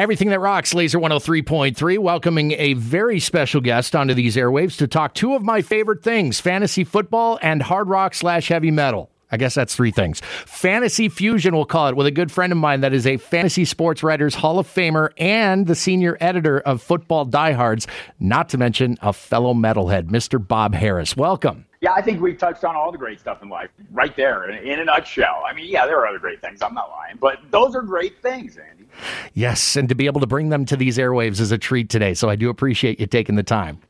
Everything that rocks, Laser 103.3, welcoming a very special guest onto these airwaves to talk two of my favorite things fantasy football and hard rock slash heavy metal. I guess that's three things. Fantasy Fusion, we'll call it, with a good friend of mine that is a Fantasy Sports Writers Hall of Famer and the senior editor of Football Diehards, not to mention a fellow metalhead, Mr. Bob Harris. Welcome. Yeah, I think we've touched on all the great stuff in life right there in, in a nutshell. I mean, yeah, there are other great things. I'm not lying, but those are great things, Andy. Yes, and to be able to bring them to these airwaves is a treat today. So I do appreciate you taking the time.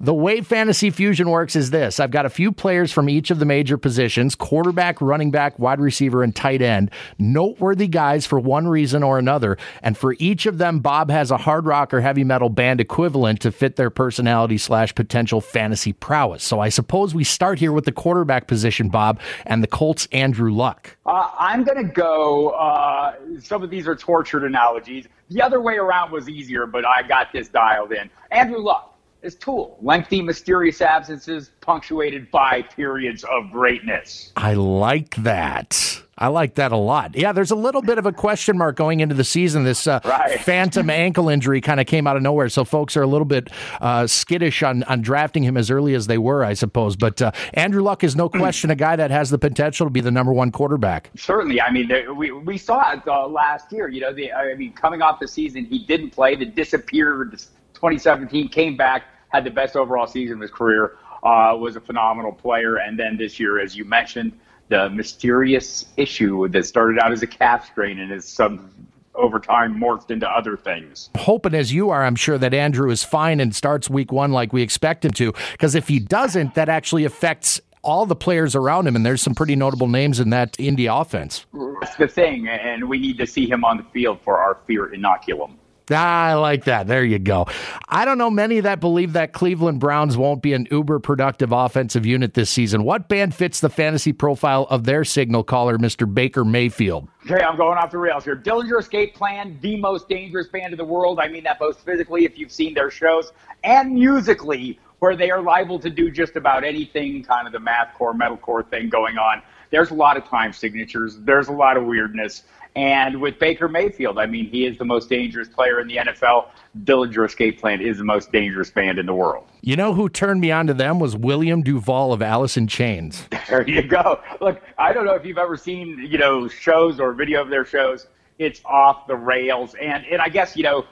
The way Fantasy Fusion works is this I've got a few players from each of the major positions quarterback, running back, wide receiver, and tight end. Noteworthy guys for one reason or another. And for each of them, Bob has a hard rock or heavy metal band equivalent to fit their personality slash potential fantasy prowess. So I suppose we start here with the quarterback position, Bob, and the Colts' Andrew Luck. Uh, I'm going to go, uh, some of these are tortured analogies. The other way around was easier, but I got this dialed in. Andrew Luck is Tool. Lengthy, mysterious absences punctuated by periods of greatness. I like that. I like that a lot. Yeah, there's a little bit of a question mark going into the season. This uh, right. phantom ankle injury kind of came out of nowhere, so folks are a little bit uh, skittish on, on drafting him as early as they were, I suppose. But uh, Andrew Luck is no question a guy that has the potential to be the number one quarterback. Certainly. I mean, we, we saw it uh, last year. You know, the, I mean, coming off the season, he didn't play. The disappeared 2017 came back, had the best overall season of his career, uh, was a phenomenal player. And then this year, as you mentioned, the mysterious issue that started out as a calf strain and is some over time morphed into other things. Hoping as you are, I'm sure that Andrew is fine and starts week one like we expect him to. Because if he doesn't, that actually affects all the players around him, and there's some pretty notable names in that Indy offense. That's the thing, and we need to see him on the field for our fear inoculum. Ah, I like that. There you go. I don't know many that believe that Cleveland Browns won't be an uber productive offensive unit this season. What band fits the fantasy profile of their signal caller, Mr. Baker Mayfield? Okay, I'm going off the rails here. Dillinger Escape Plan, the most dangerous band in the world. I mean that both physically, if you've seen their shows, and musically, where they are liable to do just about anything, kind of the mathcore, metalcore thing going on. There's a lot of time signatures. There's a lot of weirdness. And with Baker Mayfield, I mean, he is the most dangerous player in the NFL. Dillinger Escape Plan is the most dangerous band in the world. You know who turned me on to them was William Duvall of Alice in Chains. There you go. Look, I don't know if you've ever seen, you know, shows or video of their shows. It's off the rails. And, and I guess, you know,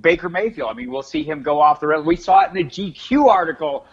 Baker Mayfield, I mean, we'll see him go off the rails. We saw it in the GQ article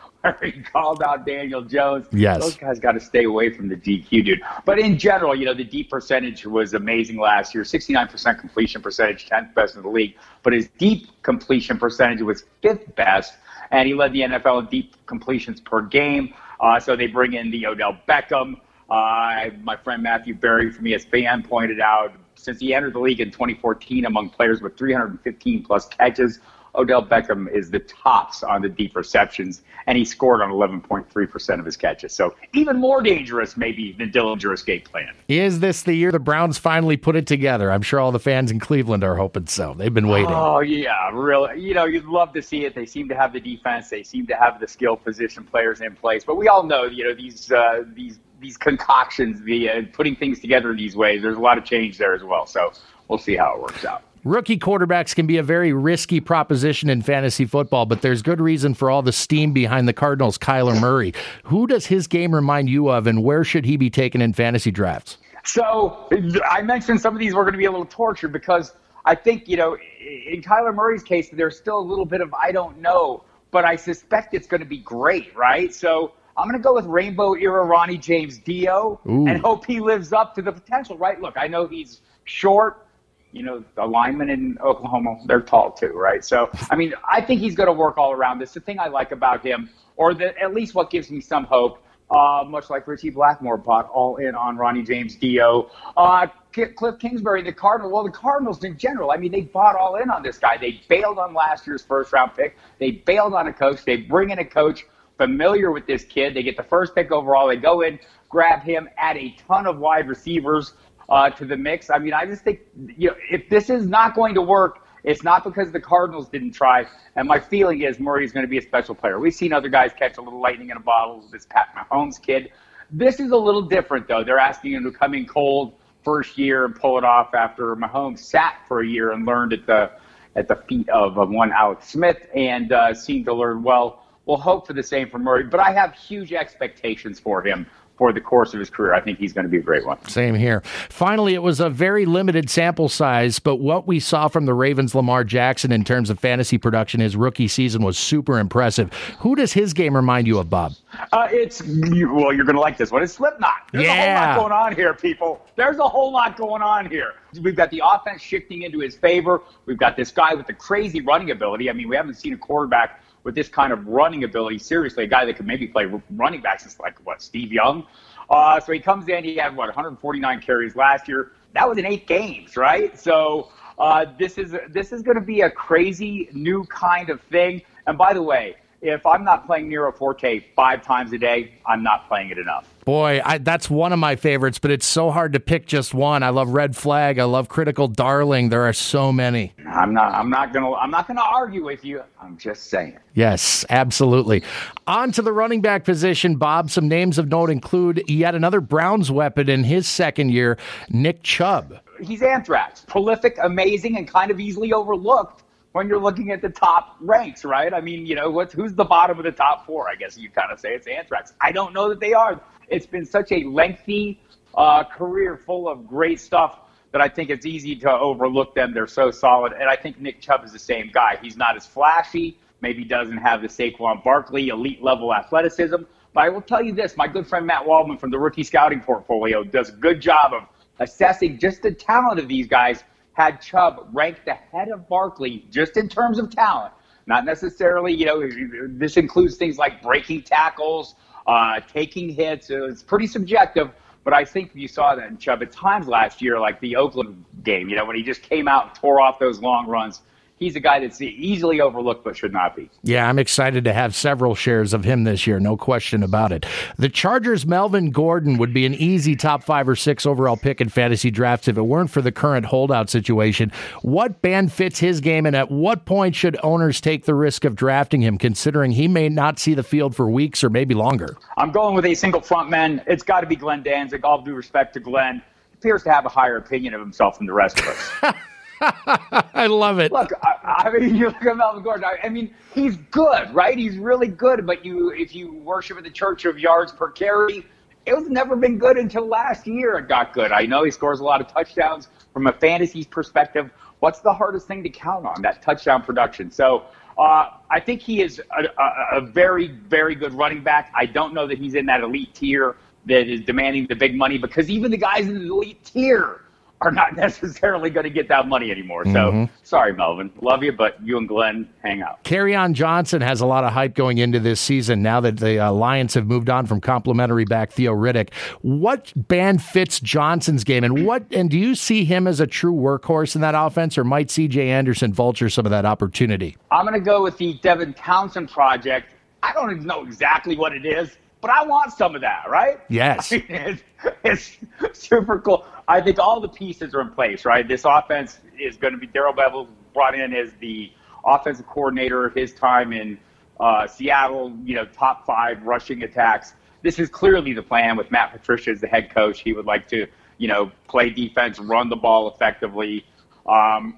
he called out Daniel Jones. Yes. Those guys got to stay away from the DQ, dude. But in general, you know, the deep percentage was amazing last year 69% completion percentage, 10th best in the league. But his deep completion percentage was fifth best, and he led the NFL in deep completions per game. Uh, so they bring in the Odell Beckham. Uh, my friend Matthew Berry from ESPN pointed out since he entered the league in 2014 among players with 315 plus catches, Odell Beckham is the tops on the deep receptions, and he scored on 11.3% of his catches. So even more dangerous, maybe, than Dillinger escape plan. Is this the year the Browns finally put it together? I'm sure all the fans in Cleveland are hoping so. They've been waiting. Oh, yeah, really. You know, you'd love to see it. They seem to have the defense. They seem to have the skill position players in place. But we all know, you know, these uh, these these concoctions, the uh, putting things together these ways. There's a lot of change there as well. So we'll see how it works out. Rookie quarterbacks can be a very risky proposition in fantasy football, but there's good reason for all the steam behind the Cardinals' Kyler Murray. Who does his game remind you of, and where should he be taken in fantasy drafts? So I mentioned some of these were going to be a little tortured because I think, you know, in Kyler Murray's case, there's still a little bit of I don't know, but I suspect it's going to be great, right? So I'm going to go with Rainbow era Ronnie James Dio Ooh. and hope he lives up to the potential, right? Look, I know he's short, you know, the linemen in Oklahoma, they're tall too, right? So, I mean, I think he's going to work all around. This the thing I like about him, or the, at least what gives me some hope. Uh, much like Ritchie Blackmore bought all in on Ronnie James Dio. Uh, Kliff Kingsbury, the Cardinals, well, the Cardinals in general, I mean, they bought all in on this guy. They bailed on last year's first round pick. They bailed on a coach. They bring in a coach familiar with this kid. They get the first pick overall. They go in, grab him, add a ton of wide receivers uh, to the mix. I mean, I just think you know if this is not going to work, it's not because the Cardinals didn't try. And my feeling is Murray is going to be a special player. We've seen other guys catch a little lightning in a bottle. With this Pat Mahomes kid. This is a little different though. They're asking him to come in cold first year and pull it off after Mahomes sat for a year and learned at the at the feet of, of one Alex Smith and uh, seemed to learn well. We'll hope for the same for Murray, but I have huge expectations for him for the course of his career. I think he's going to be a great one. Same here. Finally, it was a very limited sample size, but what we saw from the Ravens Lamar Jackson in terms of fantasy production his rookie season was super impressive. Who does his game remind you of, Bob? Uh, it's well, you're going to like this one. It's Slipknot. There's yeah. a whole lot going on here, people. There's a whole lot going on here. We've got the offense shifting into his favor. We've got this guy with the crazy running ability. I mean, we haven't seen a quarterback with this kind of running ability. Seriously, a guy that could maybe play running back since like what Steve Young. Uh, so he comes in. He had what 149 carries last year. That was in eight games, right? So uh, this is this is going to be a crazy new kind of thing. And by the way, if I'm not playing Nero Forte five times a day, I'm not playing it enough. Boy, I, that's one of my favorites, but it's so hard to pick just one. I love Red Flag. I love Critical Darling. There are so many. I'm not. I'm not gonna. I'm not gonna argue with you. I'm just saying. Yes, absolutely. On to the running back position, Bob. Some names of note include yet another Browns weapon in his second year, Nick Chubb. He's anthrax, prolific, amazing, and kind of easily overlooked when you're looking at the top ranks, right? I mean, you know, what's who's the bottom of the top four? I guess you kind of say it's Anthrax. I don't know that they are. It's been such a lengthy uh, career full of great stuff that I think it's easy to overlook them. They're so solid, and I think Nick Chubb is the same guy. He's not as flashy. Maybe doesn't have the Saquon Barkley elite level athleticism. But I will tell you this: my good friend Matt Waldman from the Rookie Scouting Portfolio does a good job of assessing just the talent of these guys had Chubb ranked ahead of Barkley just in terms of talent. Not necessarily, you know, this includes things like breaking tackles, uh, taking hits. It's pretty subjective, but I think you saw that in Chubb at times last year, like the Oakland game, you know, when he just came out and tore off those long runs he's a guy that's easily overlooked but should not be. Yeah, I'm excited to have several shares of him this year, no question about it. The Chargers' Melvin Gordon would be an easy top five or six overall pick in fantasy drafts if it weren't for the current holdout situation. What band fits his game, and at what point should owners take the risk of drafting him, considering he may not see the field for weeks or maybe longer? I'm going with a single front man. It's got to be Glenn Danzig. All due respect to Glenn, he appears to have a higher opinion of himself than the rest of us. I love it. Look, I, I, mean, you look at Melvin Gordon. I, I, mean, he's good, right? He's really good. But you, if you worship at the church of yards per carry, it was never been good until last year. It got good. I know he scores a lot of touchdowns from a fantasy perspective. What's the hardest thing to count on? That touchdown production. So. Uh, I think he is a, a, a very, very good running back. I don't know that he's in that elite tier that is demanding the big money because even the guys in the elite tier are not necessarily going to get that money anymore. So mm-hmm. sorry, Melvin. Love you, but you and Glenn hang out. Kerryon Johnson has a lot of hype going into this season now that the uh, Lions have moved on from complimentary back Theo Riddick. What band fits Johnson's game, and what and do you see him as a true workhorse in that offense, or might C.J. Anderson vulture some of that opportunity? I'm going to go with the Devin Townsend project. I don't even know exactly what it is but I want some of that, right? Yes. I mean, it's, it's, super cool. I think all the pieces are in place, right? This offense is going to be Darrell Bevell brought in as the offensive coordinator of his time in uh, Seattle, you know, top five rushing attacks. This is clearly the plan with Matt Patricia as the head coach. He would like to, you know, play defense, run the ball effectively. Um,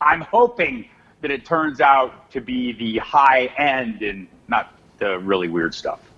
I'm hoping that it turns out to be the high end and not the really weird stuff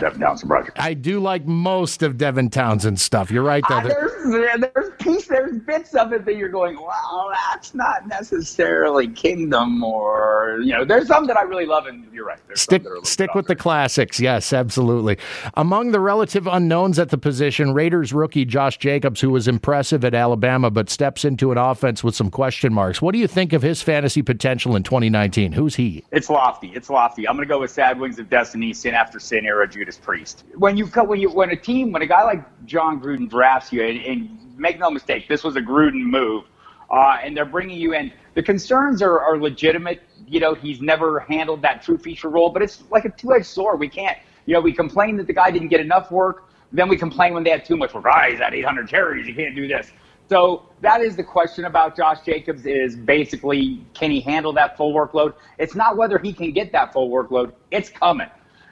Devin Townsend project. I do like most of Devin Townsend's stuff. You're right, though. Uh, there's there's piece there's bits of it that you're going, well, that's not necessarily Kingdom or you know. There's some that I really love, and you're right. There's stick stick with the classics. Yes, absolutely. Among the relative unknowns at the position, Raiders rookie Josh Jacobs, who was impressive at Alabama, but steps into an offense with some question marks. What do you think of his fantasy potential in 2019? Who's he? It's lofty. It's lofty. I'm going to go with Sad Wings of Destiny, sin after sin era Judas Priest. When you when you when a team when a guy like Jon Gruden drafts you, and, and make no mistake, this was a Gruden move, uh, and they're bringing you in. The concerns are, are legitimate. You know, he's never handled that true feature role, but it's like a two-edged sword. We can't, you know, we complain that the guy didn't get enough work. Then we complain when they had too much work. Ah, he's at 800 carries. You can't do this. So that is the question about Josh Jacobs is basically can he handle that full workload? It's not whether he can get that full workload. It's coming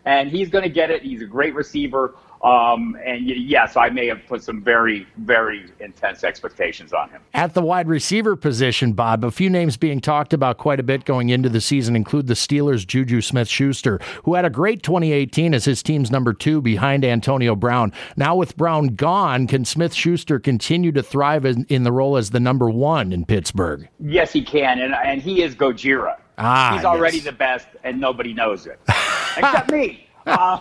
and he's going to get it. He's a great receiver. Um, and yes, I may have put some very, very intense expectations on him. At the wide receiver position, Bob, a few names being talked about quite a bit going into the season include the Steelers' Juju Smith Schuster, who had a great 2018 as his team's number two behind Antonio Brown. Now, with Brown gone, can Smith Schuster continue to thrive in, in, the role as the number one in Pittsburgh? Yes, he can. And, and he is Gojira. Ah, He's already yes. the best, and nobody knows it, except me. Uh,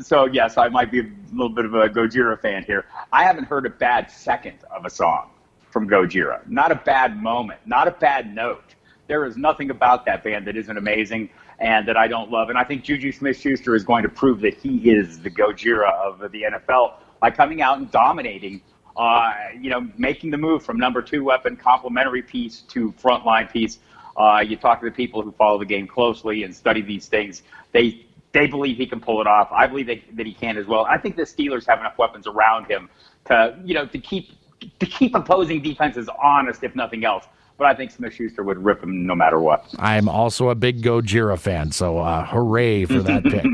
so yes, I might be a little bit of a Gojira fan here. I haven't heard a bad second of a song from Gojira. Not a bad moment. Not a bad note. There is nothing about that band that isn't amazing and that I don't love. And I think Juju Smith-Schuster is going to prove that he is the Gojira of the NFL by coming out and dominating. Uh, you know, making the move from number two weapon, complementary piece to frontline piece uh, you talk to the people who follow the game closely and study these things. They they believe he can pull it off. I believe that, that he can as well. I think the Steelers have enough weapons around him to you know to keep to keep opposing defenses honest, if nothing else but I think Smith Schuster would rip him no matter what. I'm also a big Gojira fan, so uh, hooray for that pick.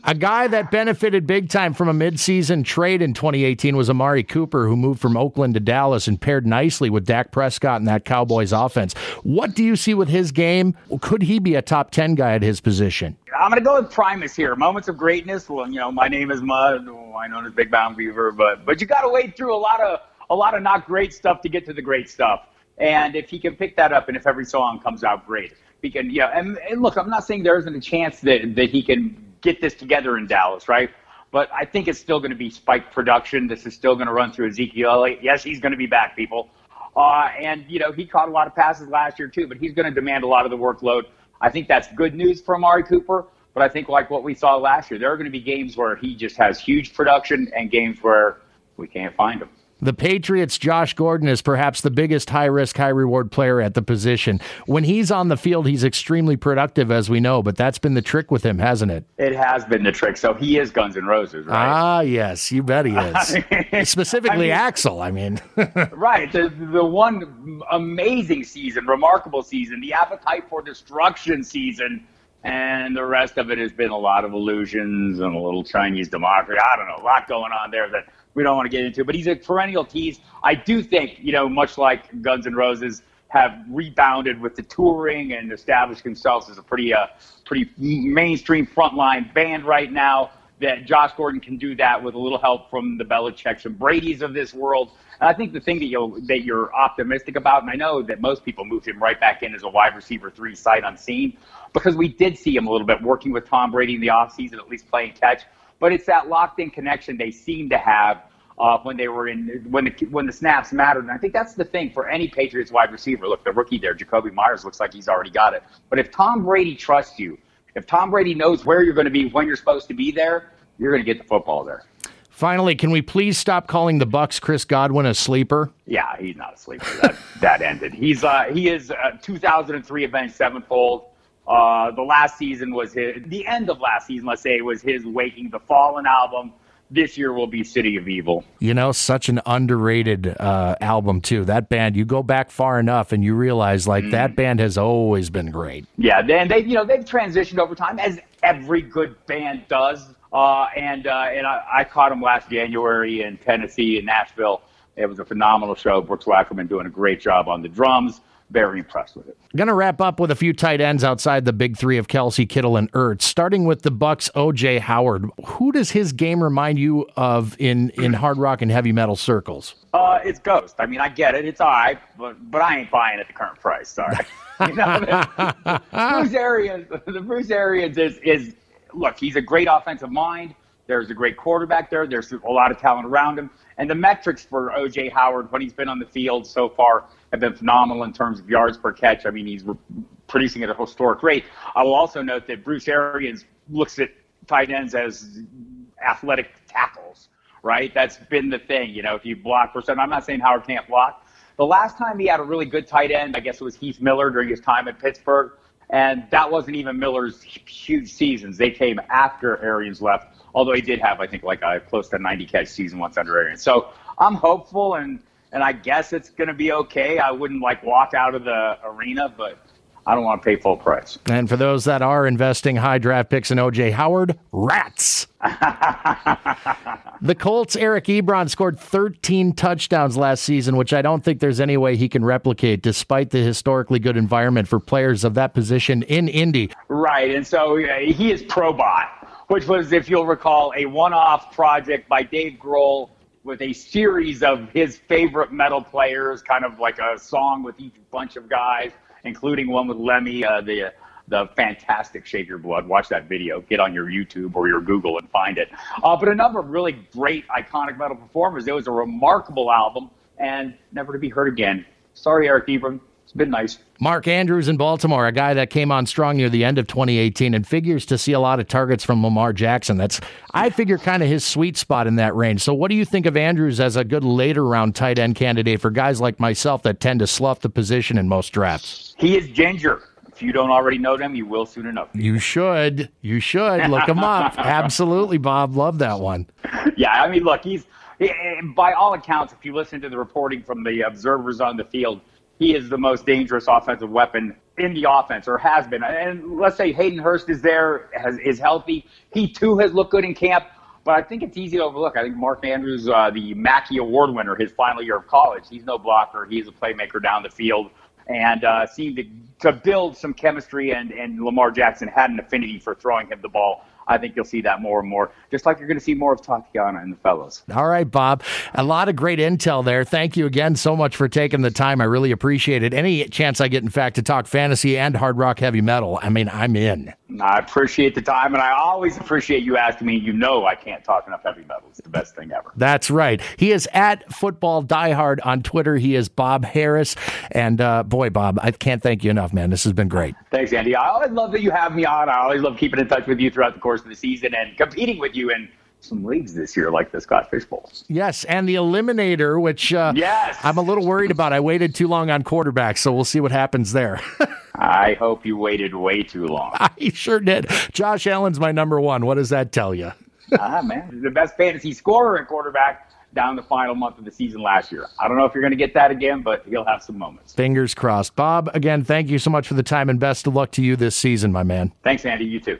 a guy that benefited big time from a midseason trade in 2018 was Amari Cooper, who moved from Oakland to Dallas and paired nicely with Dak Prescott in that Cowboys offense. What do you see with his game? Could he be a top 10 guy at his position? I'm going to go with Primus here. Moments of greatness. Well, you know, my name is Mud. I know as Big Brown Beaver, but but you got to wade through a lot of a lot of not great stuff to get to the great stuff. And if he can pick that up, and if every song comes out great, he can, yeah. And, and look, I'm not saying there isn't a chance that, that he can get this together in Dallas, right? But I think it's still going to be spike production. This is still going to run through Ezekiel. Yes, he's going to be back, people. Uh, and, you know, he caught a lot of passes last year, too, but he's going to demand a lot of the workload. I think that's good news for Amari Cooper. But I think, like what we saw last year, there are going to be games where he just has huge production and games where we can't find him. The Patriots' Josh Gordon is perhaps the biggest high risk, high reward player at the position. When he's on the field, he's extremely productive, as we know, but that's been the trick with him, hasn't it? It has been the trick. So he is Guns N' Roses, right? Ah, yes, you bet he is. Specifically, I mean, Axl, I mean. right. The, the one amazing season, remarkable season, the appetite for destruction season. And the rest of it has been a lot of illusions and a little Chinese democracy. I don't know, a lot going on there that we don't want to get into. But he's a perennial tease. I do think, you know, much like Guns N' Roses have rebounded with the touring and established themselves as a pretty, uh, pretty mainstream frontline band right now. That Josh Gordon can do that with a little help from the Belichick's and Brady's of this world. And I think the thing that you that you're optimistic about, and I know that most people moved him right back in as a wide receiver three sight unseen, because we did see him a little bit working with Tom Brady in the offseason, at least playing catch but it's that locked in connection they seem to have uh, when they were in when the when the snaps mattered. And I think that's the thing for any Patriots wide receiver. Look, the rookie there, Jakobi Meyers, looks like he's already got it. But if Tom Brady trusts you, if Tom Brady knows where you're going to be when you're supposed to be there, you're going to get the football there. Finally, can we please stop calling the Bucs Chris Godwin a sleeper? Yeah, he's not a sleeper. That that ended. He's uh, he is uh, 2003 Avenged Sevenfold. Uh, the last season was his, the end of last season, let's say, was his Waking the Fallen album. This year will be City of Evil. You know, such an underrated uh, album, too. That band, you go back far enough and you realize, like, mm. that band has always been great. Yeah, and they, you know, they've transitioned over time, as every good band does. Uh, and uh, and I, I caught them last January in Tennessee, in Nashville. It was a phenomenal show. Brooks Wackerman doing a great job on the drums very impressed with it. Going to wrap up with a few tight ends outside the big three of Kelce, Kittle, and Ertz. Starting with the Bucs, OJ Howard. Who does his game remind you of in in hard rock and heavy metal circles? Uh, it's Ghost. I mean, I get it. It's all right, but but I ain't buying at the current price. Sorry. you know, the, Bruce Arians. The Bruce Arians is is look. He's a great offensive mind. There's a great quarterback there. There's a lot of talent around him. And the metrics for O.J. Howard when he's been on the field so far have been phenomenal in terms of yards per catch. I mean, he's producing at a historic rate. I will also note that Bruce Arians looks at tight ends as athletic tackles, right? That's been the thing. You know, if you block for something, I'm not saying Howard can't block. The last time he had a really good tight end, I guess it was Heath Miller during his time at Pittsburgh. And that wasn't even Miller's huge seasons. They came after Arians left, although he did have, I think, like a close to 90 catch season once under Arians. So I'm hopeful and and I guess it's going to be okay. I wouldn't like walk out of the arena, but I don't want to pay full price. And for those that are investing high draft picks in OJ Howard, rats. the Colts, Eric Ebron scored 13 touchdowns last season, which I don't think there's any way he can replicate, despite the historically good environment for players of that position in Indy. Right, and so uh, he is ProBot, which was, if you'll recall, a one-off project by Dave Grohl with a series of his favorite metal players, kind of like a song with each bunch of guys including one with Lemmy, uh, the the fantastic Shake Your Blood. Watch that video. Get on your YouTube or your Google and find it. Uh, but a number of really great, iconic metal performers. It was a remarkable album and never to be heard again. Sorry, Eric Ebron. It's been nice. Mark Andrews in Baltimore, a guy that came on strong near the end of 2018 and figures to see a lot of targets from Lamar Jackson. That's, I figure, kind of his sweet spot in that range. So, what do you think of Andrews as a good later round tight end candidate for guys like myself that tend to slough the position in most drafts? He is Jinjer. If you don't already know them, you will soon enough. You should. You should look him up. Absolutely, Bob. Love that one. Yeah, I mean, look, he's eh, eh, by all accounts, if you listen to the reporting from the observers on the field, he is the most dangerous offensive weapon in the offense or has been. And let's say Hayden Hurst is there, has, is healthy. He too has looked good in camp. But I think it's easy to overlook. I think Mark Andrews, uh, the Mackey Award winner, his final year of college, he's no blocker. He's a playmaker down the field and uh, seemed to, to build some chemistry. And, and Lamar Jackson had an affinity for throwing him the ball I think you'll see that more and more, just like you're going to see more of Tatiana and the fellows. All right, Bob. A lot of great intel there. Thank you again so much for taking the time. I really appreciate it. Any chance I get, in fact, to talk fantasy and hard rock heavy metal, I mean, I'm in. I appreciate the time, and I always appreciate you asking me. You know, I can't talk enough heavy metal. It's the best thing ever. That's right. He is at Football Diehard on Twitter. He is Bob Harris, and uh, boy, Bob, I can't thank you enough, man. This has been great. Thanks, Andy. I always love that you have me on. I always love keeping in touch with you throughout the course of the season and competing with you in some leagues this year, like the Scott Fish Bowl. Yes, and the Eliminator, which uh, yes. I'm a little worried about. I waited too long on quarterbacks, so we'll see what happens there. I hope you waited way too long. I sure did. Josh Allen's my number one. What does that tell you? ah, man, the best fantasy scorer at quarterback down the final month of the season last year. I don't know if you're going to get that again, but he'll have some moments. Fingers crossed. Bob, again, thank you so much for the time and best of luck to you this season, my man. Thanks, Andy. You too.